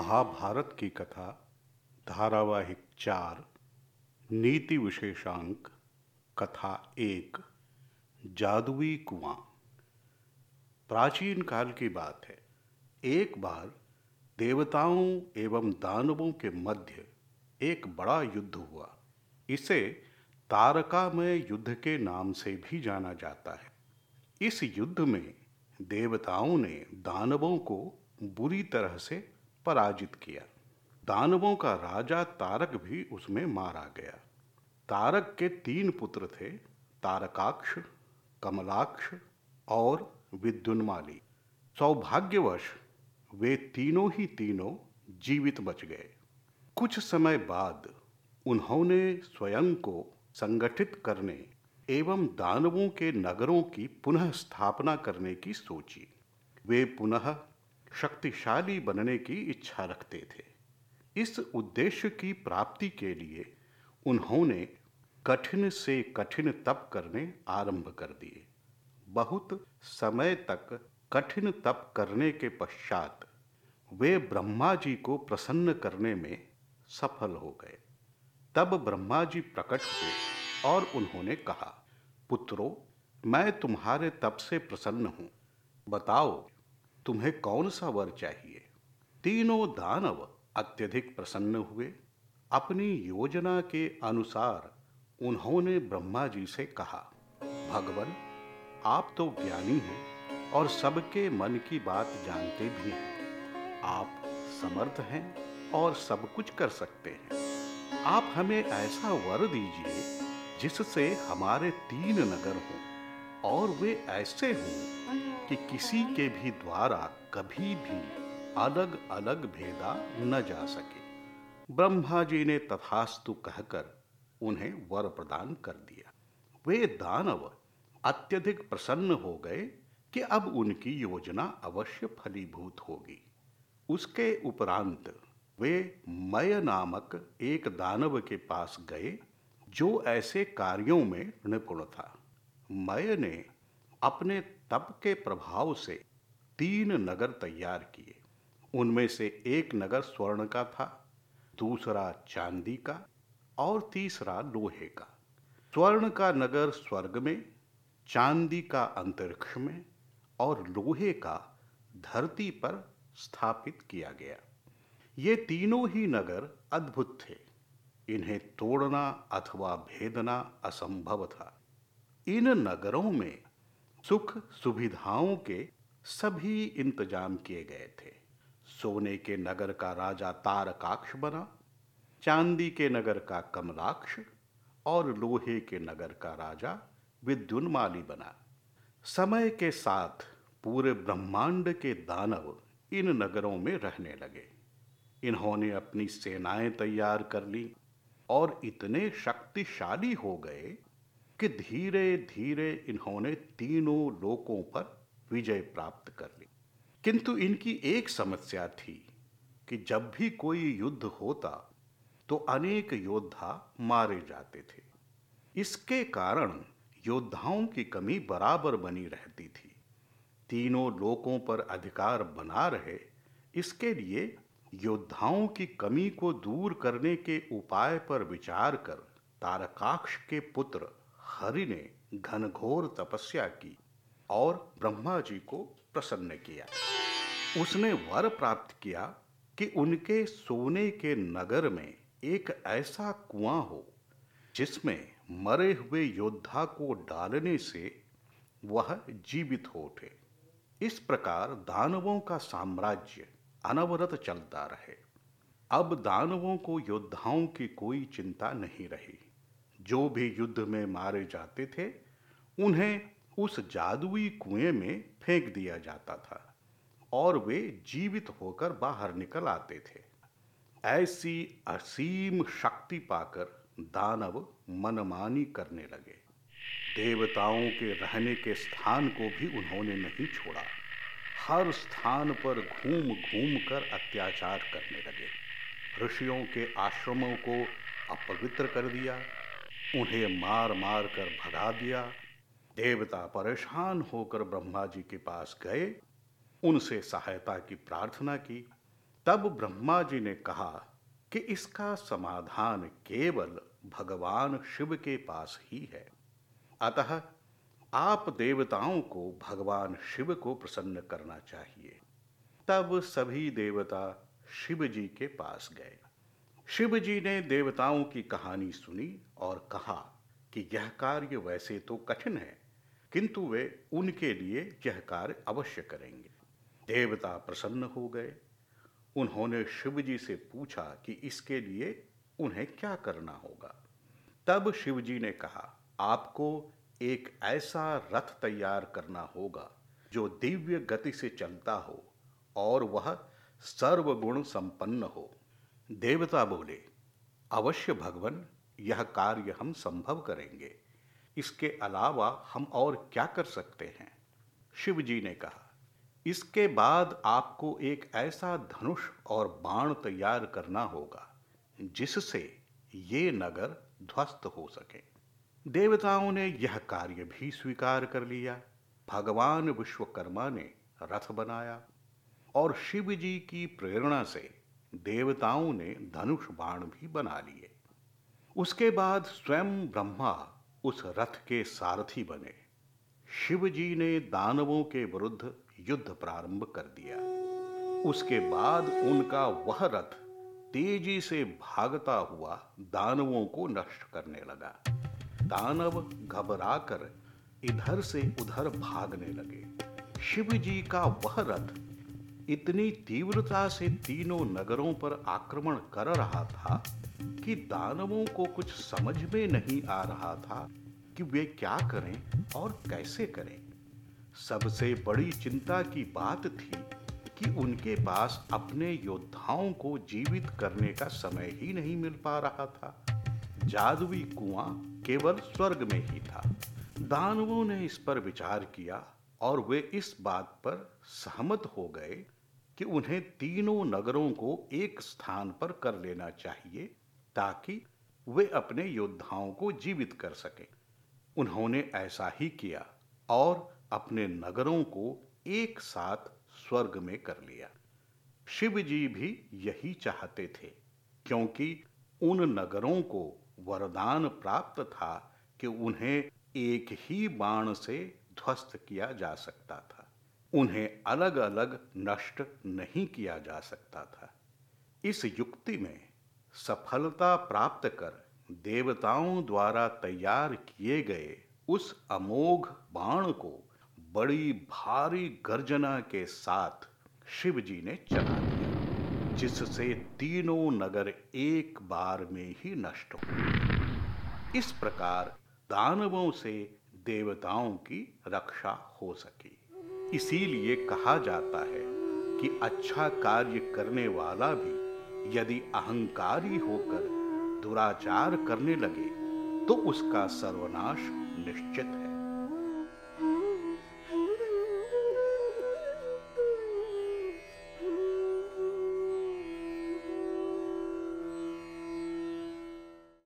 महाभारत की कथा, धारावाहिक चार, नीति विशेषांक, कथा एक, जादुई कुआँ। प्राचीन काल की बात है। एक बार देवताओं एवं दानवों के मध्य एक बड़ा युद्ध हुआ। इसे तारकामय युद्ध के नाम से भी जाना जाता है। इस युद्ध में देवताओं ने दानवों को बुरी तरह से पराजित किया। दानवों का राजा तारक भी उसमें मारा गया। तारक के तीन पुत्र थे, तारकाक्ष, कमलाक्ष और विद्युन्माली। सौभाग्यवश, वे तीनों ही तीनों जीवित बच गए। कुछ समय बाद उन्होंने स्वयं को संगठित करने एवं दानवों के नगरों की पुनः स्थापना करने की सोची। वे पुनः शक्तिशाली बनने की इच्छा रखते थे। इस उद्देश्य की प्राप्ति के लिए उन्होंने कठिन से कठिन तप करने आरंभ कर दिए। बहुत समय तक कठिन तप करने के पश्चात वे ब्रह्मा जी को प्रसन्न करने में सफल हो गए। तब ब्रह्मा जी प्रकट हुए और उन्होंने कहा, पुत्रों, मैं तुम्हारे तप से प्रसन्न हूँ। बताओ तुम्हें कौन सा वर चाहिए? तीनों दानव अत्यधिक प्रसन्न हुए। अपनी योजना के अनुसार उन्होंने ब्रह्मा जी से कहा, भगवान, आप तो ज्ञानी हैं और सबके मन की बात जानते भी हैं। आप समर्थ हैं और सब कुछ कर सकते हैं। आप हमें ऐसा वर दीजिए जिससे हमारे तीन नगर हों और वे ऐसे हों कि किसी के भी द्वारा कभी भी अलग अलग भेदा न जा सके। ब्रह्मा जी ने तथास्तु कहकर उन्हें वर प्रदान कर दिया। वे दानव अत्यधिक प्रसन्न हो गए कि अब उनकी योजना अवश्य फलीभूत होगी। उसके उपरांत वे मय नामक एक दानव के पास गए, जो ऐसे कार्यों में निपुण था। मय ने अपने तप के प्रभाव से तीन नगर तैयार किए। उनमें से एक नगर स्वर्ण का था, दूसरा चांदी का और तीसरा लोहे का। स्वर्ण का नगर स्वर्ग में, चांदी का अंतरिक्ष में और लोहे का धरती पर स्थापित किया गया। ये तीनों ही नगर अद्भुत थे। इन्हें तोड़ना अथवा भेदना असंभव था। इन नगरों में सुख सुविधाओं के सभी इंतज़ाम किए गए थे। सोने के नगर का राजा तारकाक्ष बना, चांदी के नगर का कमलाक्ष और लोहे के नगर का राजा विद्युन्माली बना। समय के साथ पूरे ब्रह्मांड के दानव इन नगरों में रहने लगे। इन्होंने अपनी सेनाएँ तैयार कर ली और इतने शक्तिशाली हो गए कि धीरे धीरे इन्होंने तीनों लोकों पर विजय प्राप्त कर ली। किंतु इनकी एक समस्या थी कि जब भी कोई युद्ध होता तो अनेक योद्धा मारे जाते थे। इसके कारण योद्धाओं की कमी बराबर बनी रहती थी। तीनों लोकों पर अधिकार बना रहे, इसके लिए योद्धाओं की कमी को दूर करने के उपाय पर विचार कर तारकाक्ष के पुत्र हरि ने घनघोर तपस्या की और ब्रह्मा जी को प्रसन्न किया। उसने वर प्राप्त किया कि उनके सोने के नगर में एक ऐसा कुआँ हो, जिसमें मरे हुए योद्धा को डालने से वह जीवित हो उठे। इस प्रकार दानवों का साम्राज्य अनवरत चलता रहे। अब दानवों को योद्धाओं की कोई चिंता नहीं रही। जो भी युद्ध में मारे जाते थे, उन्हें उस जादुई कुएँ में फेंक दिया जाता था और वे जीवित होकर बाहर निकल आते थे। ऐसी असीम शक्ति पाकर दानव मनमानी करने लगे। देवताओं के रहने के स्थान को भी उन्होंने नहीं छोड़ा। हर स्थान पर घूम घूम कर अत्याचार करने लगे। ऋषियों के आश्रमों को अपवित्र कर दिया। उन्हें मार मार कर भगा दिया। देवता परेशान होकर ब्रह्मा जी के पास गए। उनसे सहायता की प्रार्थना की। तब ब्रह्मा जी ने कहा कि इसका समाधान केवल भगवान शिव के पास ही है। अतः आप देवताओं को भगवान शिव को प्रसन्न करना चाहिए। तब सभी देवता शिव जी के पास गए। शिव जी ने देवताओं की कहानी सुनी और कहा कि यह कार्य वैसे तो कठिन है, किंतु वे उनके लिए यह कार्य अवश्य करेंगे। देवता प्रसन्न हो गए। उन्होंने शिव जी से पूछा कि इसके लिए उन्हें क्या करना होगा। तब शिव जी ने कहा, आपको एक ऐसा रथ तैयार करना होगा जो दिव्य गति से चलता हो और वह सर्वगुण संपन्न हो। देवता बोले, अवश्य भगवान, यह कार्य हम संभव करेंगे। इसके अलावा हम और क्या कर सकते हैं? शिव जी ने कहा, इसके बाद आपको एक ऐसा धनुष और बाण तैयार करना होगा, जिससे ये नगर ध्वस्त हो सके। देवताओं ने यह कार्य भी स्वीकार कर लिया। भगवान विश्वकर्मा ने रथ बनाया और शिव जी की प्रेरणा से देवताओं ने धनुष बाण भी बना लिए। उसके बाद स्वयं ब्रह्मा उस रथ के सारथी बने। शिव जी ने दानवों के विरुद्ध युद्ध प्रारंभ कर दिया। उसके बाद उनका वह रथ तेज़ी से भागता हुआ दानवों को नष्ट करने लगा। दानव घबराकर इधर से उधर भागने लगे। शिव जी का वह रथ इतनी तीव्रता से तीनों नगरों पर आक्रमण कर रहा था कि दानवों को कुछ समझ में नहीं आ रहा था कि वे क्या करें और कैसे करें। सबसे बड़ी चिंता की बात थी कि उनके पास अपने योद्धाओं को जीवित करने का समय ही नहीं मिल पा रहा था। जादुई कुआँ केवल स्वर्ग में ही था। दानवों ने इस पर विचार किया और वे इस बात पर सहमत हो गए कि उन्हें तीनों नगरों को एक स्थान पर कर लेना चाहिए ताकि वे अपने योद्धाओं को जीवित कर सकें। उन्होंने ऐसा ही किया और अपने नगरों को एक साथ स्वर्ग में कर लिया। शिव जी भी यही चाहते थे, क्योंकि उन नगरों को वरदान प्राप्त था कि उन्हें एक ही बाण से ध्वस्त किया जा सकता था। उन्हें अलग अलग नष्ट नहीं किया जा सकता था। इस युक्ति में सफलता प्राप्त कर देवताओं द्वारा तैयार किए गए उस अमोघ बाण को बड़ी भारी गर्जना के साथ शिव जी ने चला दिया, जिससे तीनों नगर एक बार में ही नष्ट हो इस प्रकार दानवों से देवताओं की रक्षा हो सकी। इसीलिए कहा जाता है कि अच्छा कार्य करने वाला भी यदि अहंकारी होकर दुराचार करने लगे तो उसका सर्वनाश निश्चित है